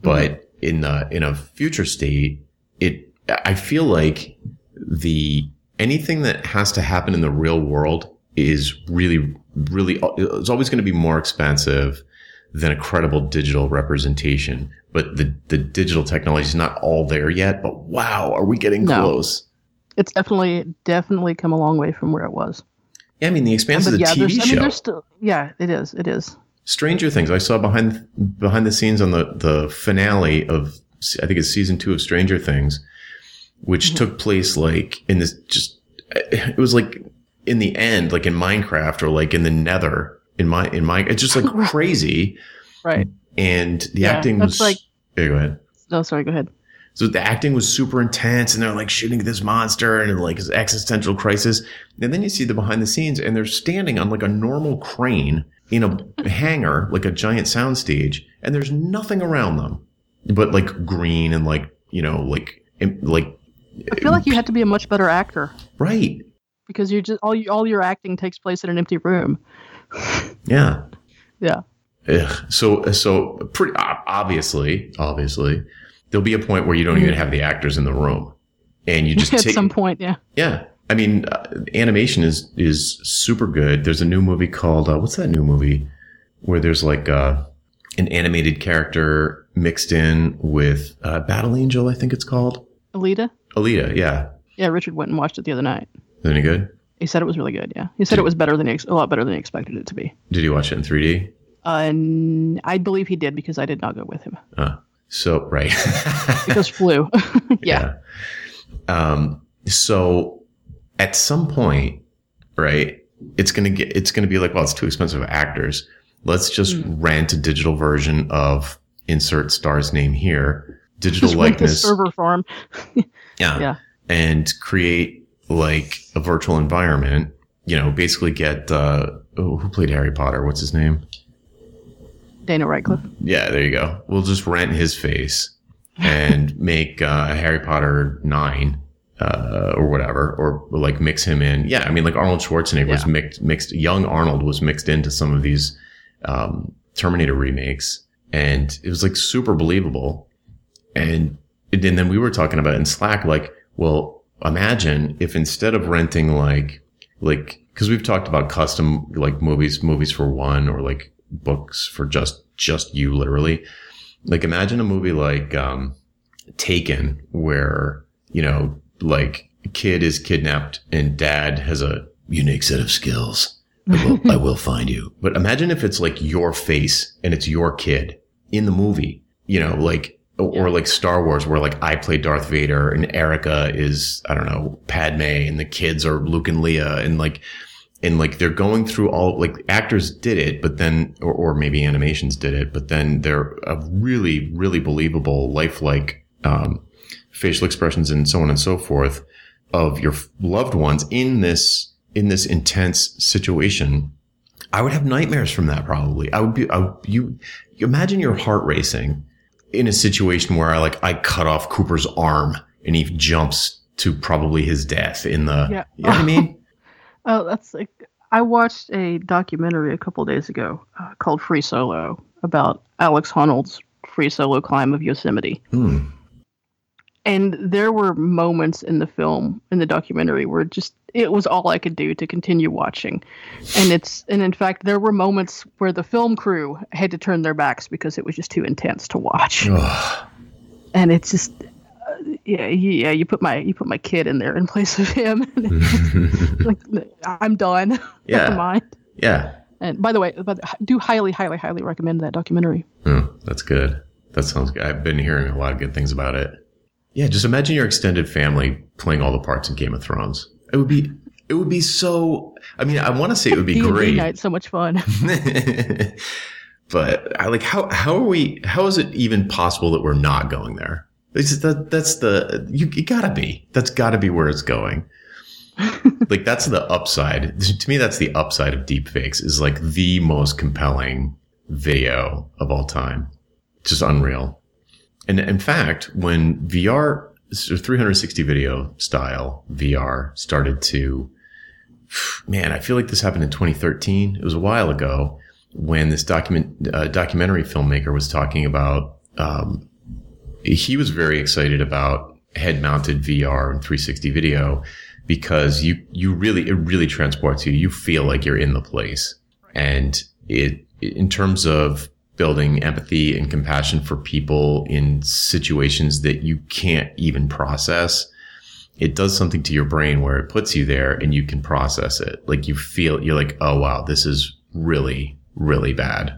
Speaker 1: But mm-hmm. in the, in a future state, it, I feel like the, anything that has to happen in the real world is really, really, it's always going to be more expensive than a credible digital representation. But the, the digital technology is not all there yet, but wow, are we getting no. close?
Speaker 2: It's definitely, definitely come a long way from where it was.
Speaker 1: Yeah, I mean, the expanse of the yeah, TV show. I mean,
Speaker 2: still, yeah, it is. It is.
Speaker 1: Stranger Things. I saw behind behind the scenes on the the finale of I think it's season two of Stranger Things, which mm-hmm. took place like in this just it was like in the end, like in Minecraft or like in the Nether in my in my it's just like [LAUGHS] crazy,
Speaker 2: right?
Speaker 1: And the yeah, acting was like. Yeah, go ahead.
Speaker 2: No, sorry. Go ahead.
Speaker 1: So the acting was super intense and they're like shooting this monster and like his existential crisis. And then you see the behind the scenes and they're standing on like a normal crane in a [LAUGHS] hangar, like a giant soundstage, and there's nothing around them but like green and like, you know, like, like.
Speaker 2: I feel like you had to be a much better actor.
Speaker 1: Right.
Speaker 2: Because you're just, all, you, all your acting takes place in an empty room.
Speaker 1: Yeah.
Speaker 2: Yeah.
Speaker 1: Ugh. So, so pretty obviously, obviously, there'll be a point where you don't even mm-hmm. have the actors in the room, and you just [LAUGHS]
Speaker 2: at
Speaker 1: take,
Speaker 2: some point, yeah,
Speaker 1: yeah, I mean, uh, animation is is super good. There's a new movie called uh, what's that new movie where there's like uh, an animated character mixed in with uh, Battle Angel, I think it's called.
Speaker 2: Alita.
Speaker 1: Alita, yeah.
Speaker 2: Yeah, Richard went and watched it the other night.
Speaker 1: Is any good?
Speaker 2: He said it was really good. Yeah, he said it was better than he, a lot better than he expected it to be.
Speaker 1: Did he watch it in 3D?
Speaker 2: Uh, I believe he did because I did not go with him.
Speaker 1: Uh, so right. [LAUGHS]
Speaker 2: because flu. [LAUGHS] yeah.
Speaker 1: yeah. Um. So at some point, right, it's gonna get it's gonna be like, well, it's too expensive for actors. Let's just mm. rent a digital version of insert star's name here, digital just likeness
Speaker 2: server farm. [LAUGHS]
Speaker 1: yeah, yeah, and create like a virtual environment. You know, basically get uh, oh, who played Harry Potter? What's his name?
Speaker 2: Daniel Radcliffe.
Speaker 1: Yeah, there you go. We'll just rent his face and [LAUGHS] make uh, Harry Potter nine uh, or whatever, or like mix him in. Yeah, I mean, like Arnold Schwarzenegger yeah. was mixed, mixed. Young Arnold was mixed into some of these um, Terminator remakes, and it was like super believable. And and then we were talking about in Slack, like, well, imagine if instead of renting like like because we've talked about custom like movies, movies for one, or like books for just just you, literally. Like, imagine a movie like um, Taken, where you know like kid is kidnapped and dad has a unique set of skills. I will, I will [LAUGHS] find you. But imagine if it's like your face and it's your kid in the movie, you know, like, or like Star Wars where like I play Darth Vader and Erica is, I don't know, Padme and the kids are Luke and Leia and like, and like they're going through all like actors did it, but then, or, or maybe animations did it, but then they're a really, really believable, lifelike, um, facial expressions and so on and so forth of your loved ones in this in this intense situation. I would have nightmares from that probably. I would be I you, you imagine your heart racing in a situation where i like i cut off cooper's arm and he jumps to probably his death in the yeah. you know what i mean? [LAUGHS]
Speaker 2: Oh that's like i watched a documentary a couple days ago uh, called free solo about alex honnold's free solo climb of yosemite.
Speaker 1: Hmm
Speaker 2: and there were moments in the film in the documentary where just it was all i could do to continue watching and it's and in fact there were moments where the film crew had to turn their backs because it was just too intense to watch and it's just uh, yeah yeah you put my you put my kid in there in place of him [LAUGHS] [LAUGHS] like i'm done [LAUGHS]
Speaker 1: yeah
Speaker 2: mind
Speaker 1: yeah
Speaker 2: And by the way, but do highly, highly, highly recommend that documentary.
Speaker 1: Oh, that's good. That sounds good. I've been hearing a lot of good things about it. Yeah, just imagine your extended family playing all the parts in Game of Thrones. It would be it would be so I mean, I want to say it would be great.
Speaker 2: Night, so much fun. [LAUGHS] [LAUGHS]
Speaker 1: but I like how how are we how is it even possible that we're not going there? It's that that's the you, you gotta be. That's gotta be where it's going. [LAUGHS] like that's the upside. To me, that's the upside of deepfakes is like the most compelling video of all time. Just unreal. And in fact, when VR, 360 video style VR started to, man, I feel like this happened in 2013. It was a while ago when this document, uh, documentary filmmaker was talking about, um, he was very excited about head mounted VR and 360 video because you, you really, it really transports you. You feel like you're in the place. And it, in terms of building empathy and compassion for people in situations that you can't even process, it does something to your brain where it puts you there and you can process it. Like you feel, you're like, oh wow, this is really, really bad.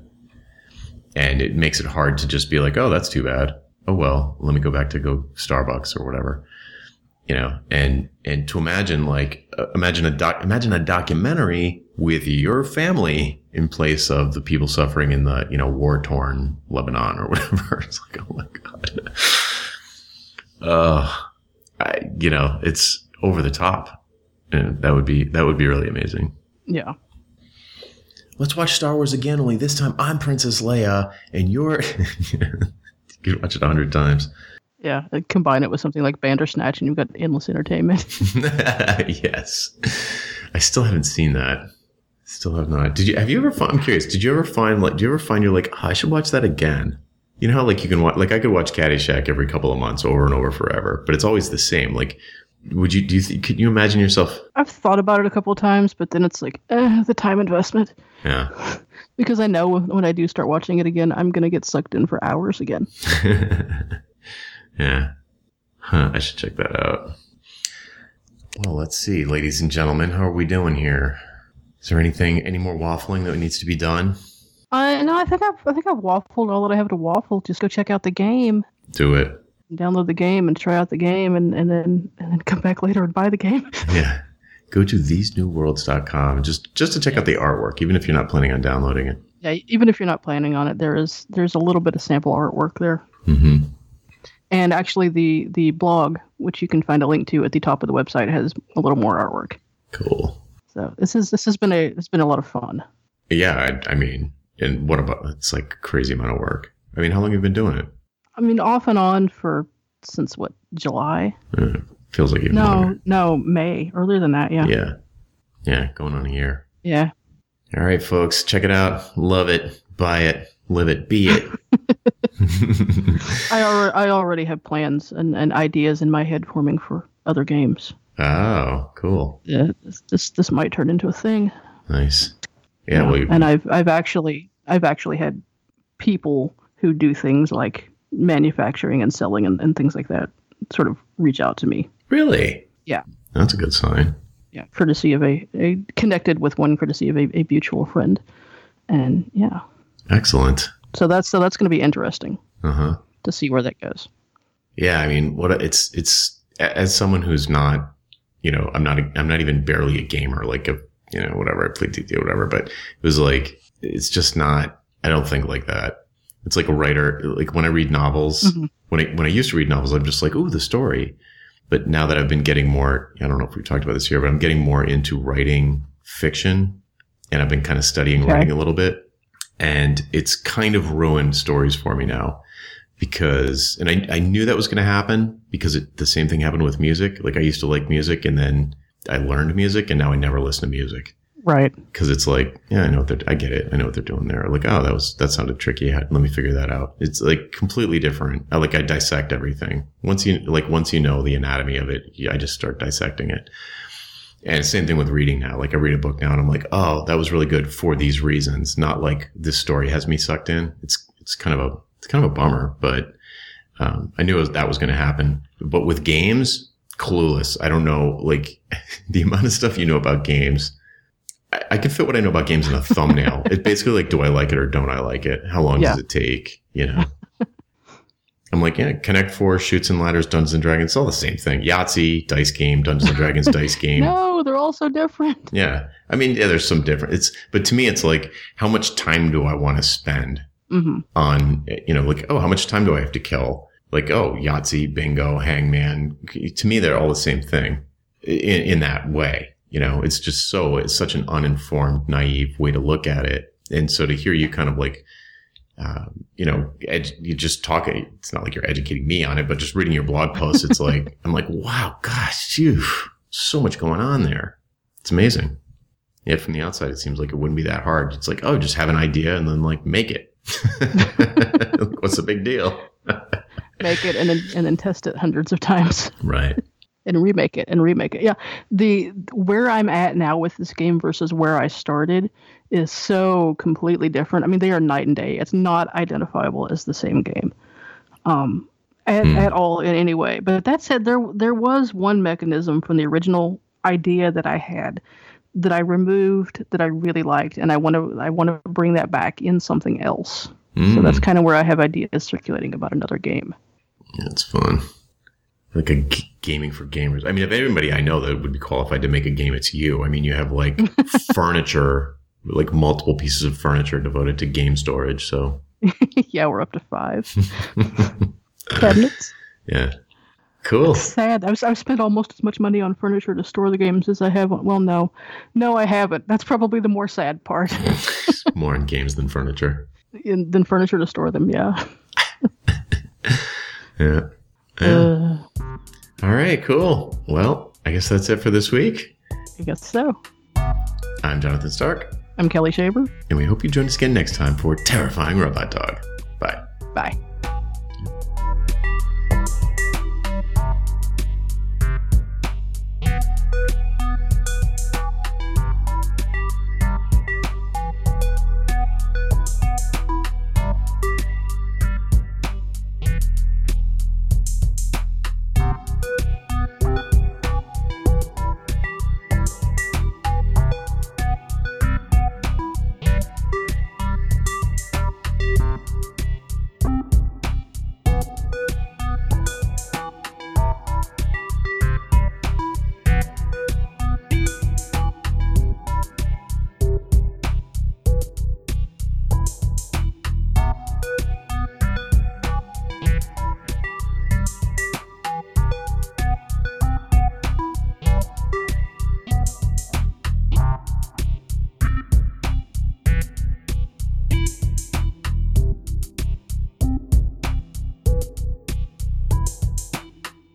Speaker 1: And it makes it hard to just be like, oh, that's too bad. Oh well, let me go back to go Starbucks or whatever you know, and, and to imagine like, uh, imagine a doc, imagine a documentary with your family in place of the people suffering in the, you know, war torn Lebanon or [LAUGHS] whatever. It's like, oh my God. Uh, I, you know, it's over the top. And that would be, that would be really amazing.
Speaker 2: Yeah.
Speaker 1: Let's watch Star Wars again, only this time I'm Princess Leia and you're, [LAUGHS] you could watch it a hundred times.
Speaker 2: Yeah, combine it with something like Bandersnatch, and you've got endless entertainment. [LAUGHS]
Speaker 1: yes, I still haven't seen that. Still have not. Did you? Have you ever? Find, I'm curious. Did you ever find like? Do you ever find you're like, oh, I should watch that again? You know how like you can watch like I could watch Caddyshack every couple of months over and over forever, but it's always the same. Like, would you? Do you? Th- could you imagine yourself?
Speaker 2: I've thought about it a couple of times, but then it's like eh, the time investment.
Speaker 1: Yeah. [LAUGHS]
Speaker 2: because I know when I do start watching it again, I'm gonna get sucked in for hours again. [LAUGHS]
Speaker 1: Yeah. Huh, I should check that out. Well, let's see, ladies and gentlemen, how are we doing here? Is there anything, any more waffling that needs to be done?
Speaker 2: Uh, no, I think I've, I think I've waffled all that I have to waffle. Just go check out the game.
Speaker 1: Do it.
Speaker 2: Download the game and try out the game, and, and then and then come back later and buy the game. [LAUGHS]
Speaker 1: yeah. Go to thesenewworlds.com just just to check out the artwork, even if you're not planning on downloading it.
Speaker 2: Yeah, even if you're not planning on it, there is there's a little bit of sample artwork there.
Speaker 1: Mm-hmm.
Speaker 2: And actually, the the blog, which you can find a link to at the top of the website, has a little more artwork.
Speaker 1: Cool.
Speaker 2: So this is this has been a it's been a lot of fun.
Speaker 1: Yeah, I, I mean, and what about it's like a crazy amount of work. I mean, how long have you been doing it?
Speaker 2: I mean, off and on for since what July?
Speaker 1: Uh, feels like even
Speaker 2: no,
Speaker 1: longer.
Speaker 2: no May earlier than that. Yeah.
Speaker 1: Yeah, yeah, going on a year.
Speaker 2: Yeah.
Speaker 1: All right, folks, check it out. Love it. Buy it. Live it. Be it. [LAUGHS] [LAUGHS]
Speaker 2: I already I already have plans and, and ideas in my head forming for other games.
Speaker 1: Oh, cool.
Speaker 2: Yeah, this, this this might turn into a thing.
Speaker 1: Nice. Yeah,
Speaker 2: Yeah,
Speaker 1: well,
Speaker 2: and I've I've actually I've actually had people who do things like manufacturing and selling and, and things like that sort of reach out to me.
Speaker 1: really?
Speaker 2: Yeah.
Speaker 1: That's a good sign.
Speaker 2: Yeah, courtesy of a, a connected with one courtesy of a, a mutual friend, and yeah,
Speaker 1: Excellent.
Speaker 2: so that's so that's going to be interesting
Speaker 1: Uh huh.
Speaker 2: to see where that goes.
Speaker 1: Yeah, I mean, what it's it's as someone who's not, you know, I'm not a, I'm not even barely a gamer, like a you know whatever I played DD or whatever, but it was like it's just not. I don't think like that. It's like a writer. Like when I read novels,
Speaker 2: Mhm.
Speaker 1: when I when I used to read novels, I'm just like, oh, the story. But now that I've been getting more, I don't know if we've talked about this here, but I'm getting more into writing fiction, and I've been kind of studying
Speaker 2: Okay.
Speaker 1: writing a little bit, and it's kind of ruined stories for me now because and I, I knew that was going to happen because it, the same thing happened with music. Like i used to like music and then i learned music and now i never listen to music.
Speaker 2: Right.
Speaker 1: because it's like yeah i know what they're i get it. I know what they're doing there. Like oh that was that sounded tricky. Let me figure that out. It's like completely different. I like i dissect everything. Once you like once you know the anatomy of it i just start dissecting it. And same thing with reading now. Like i read a book now and i'm like oh that was really good for these reasons not like this story has me sucked in. It's it's kind of a it's kind of a bummer but um, i knew was, that was going to happen but with games clueless i don't know like [LAUGHS] the amount of stuff you know about games I, I can fit what I know about games in a thumbnail. [LAUGHS] it's basically like, do I like it or don't I like it? How long
Speaker 2: Yeah.
Speaker 1: does it take? You know. [LAUGHS] I'm like, yeah, Connect Four, Chutes and Ladders, Dungeons and Dragons, it's all the same thing. Yahtzee, dice game, Dungeons and Dragons, dice game.
Speaker 2: No, they're all so different.
Speaker 1: Yeah. I mean, yeah, there's some different. It's, but to me, it's like, how much time do I want to spend
Speaker 2: hmm
Speaker 1: on, you know, like, oh, how much time do I have to kill? Like, oh, Yahtzee, bingo, hangman. To me, they're all the same thing in, in that way. You know, it's just so, it's such an uninformed, naive way to look at it. And so to hear you kind of like, uh, you know, you just talk, it's not like you're educating me on it, but just reading your blog posts, it's [LAUGHS] like, I'm like, wow, gosh, phew, so much going on there. It's amazing. Yet from the outside, it seems like it wouldn't be that hard. It's like, oh, just have an idea and then like make it. [LAUGHS] What's the big deal? [LAUGHS]
Speaker 2: Make it and then and then test it hundreds of times
Speaker 1: Right. [LAUGHS]
Speaker 2: and remake it and remake it. Yeah, the where I'm at now with this game versus where I started is so completely different. I mean, they are night and day. It's not identifiable as the same game, um, at,
Speaker 1: Hmm.
Speaker 2: at all in any way. But that said, there there was one mechanism from the original idea that I had that I removed that I really liked, and I want to I want to bring that back in something else. So that's
Speaker 1: Mm,
Speaker 2: kind of where I have ideas circulating about another game.
Speaker 1: that's fun. Like a g- gaming for gamers. I mean, if anybody I know that would be qualified to make a game, it's you. I mean, you have like [LAUGHS] furniture, like multiple pieces of furniture devoted to game storage. So, [LAUGHS]
Speaker 2: yeah, we're up to five [LAUGHS] cabinets.
Speaker 1: yeah. Cool.
Speaker 2: Sad. I've, I've spent almost as much money on furniture to store the games as I have. On, well, no, no, I haven't. That's probably the more sad part [LAUGHS] [LAUGHS]
Speaker 1: More on games than furniture.
Speaker 2: in, than furniture to store them. Yeah. [LAUGHS]
Speaker 1: Yeah. Yeah.
Speaker 2: Uh,
Speaker 1: All right, cool. Well, I guess that's it for this week.
Speaker 2: I guess so.
Speaker 1: I'm Jonathan Stark,
Speaker 2: I'm Kelly Shaver.
Speaker 1: and we hope you join us again next time for Terrifying Robot Dog. Bye.
Speaker 2: Bye.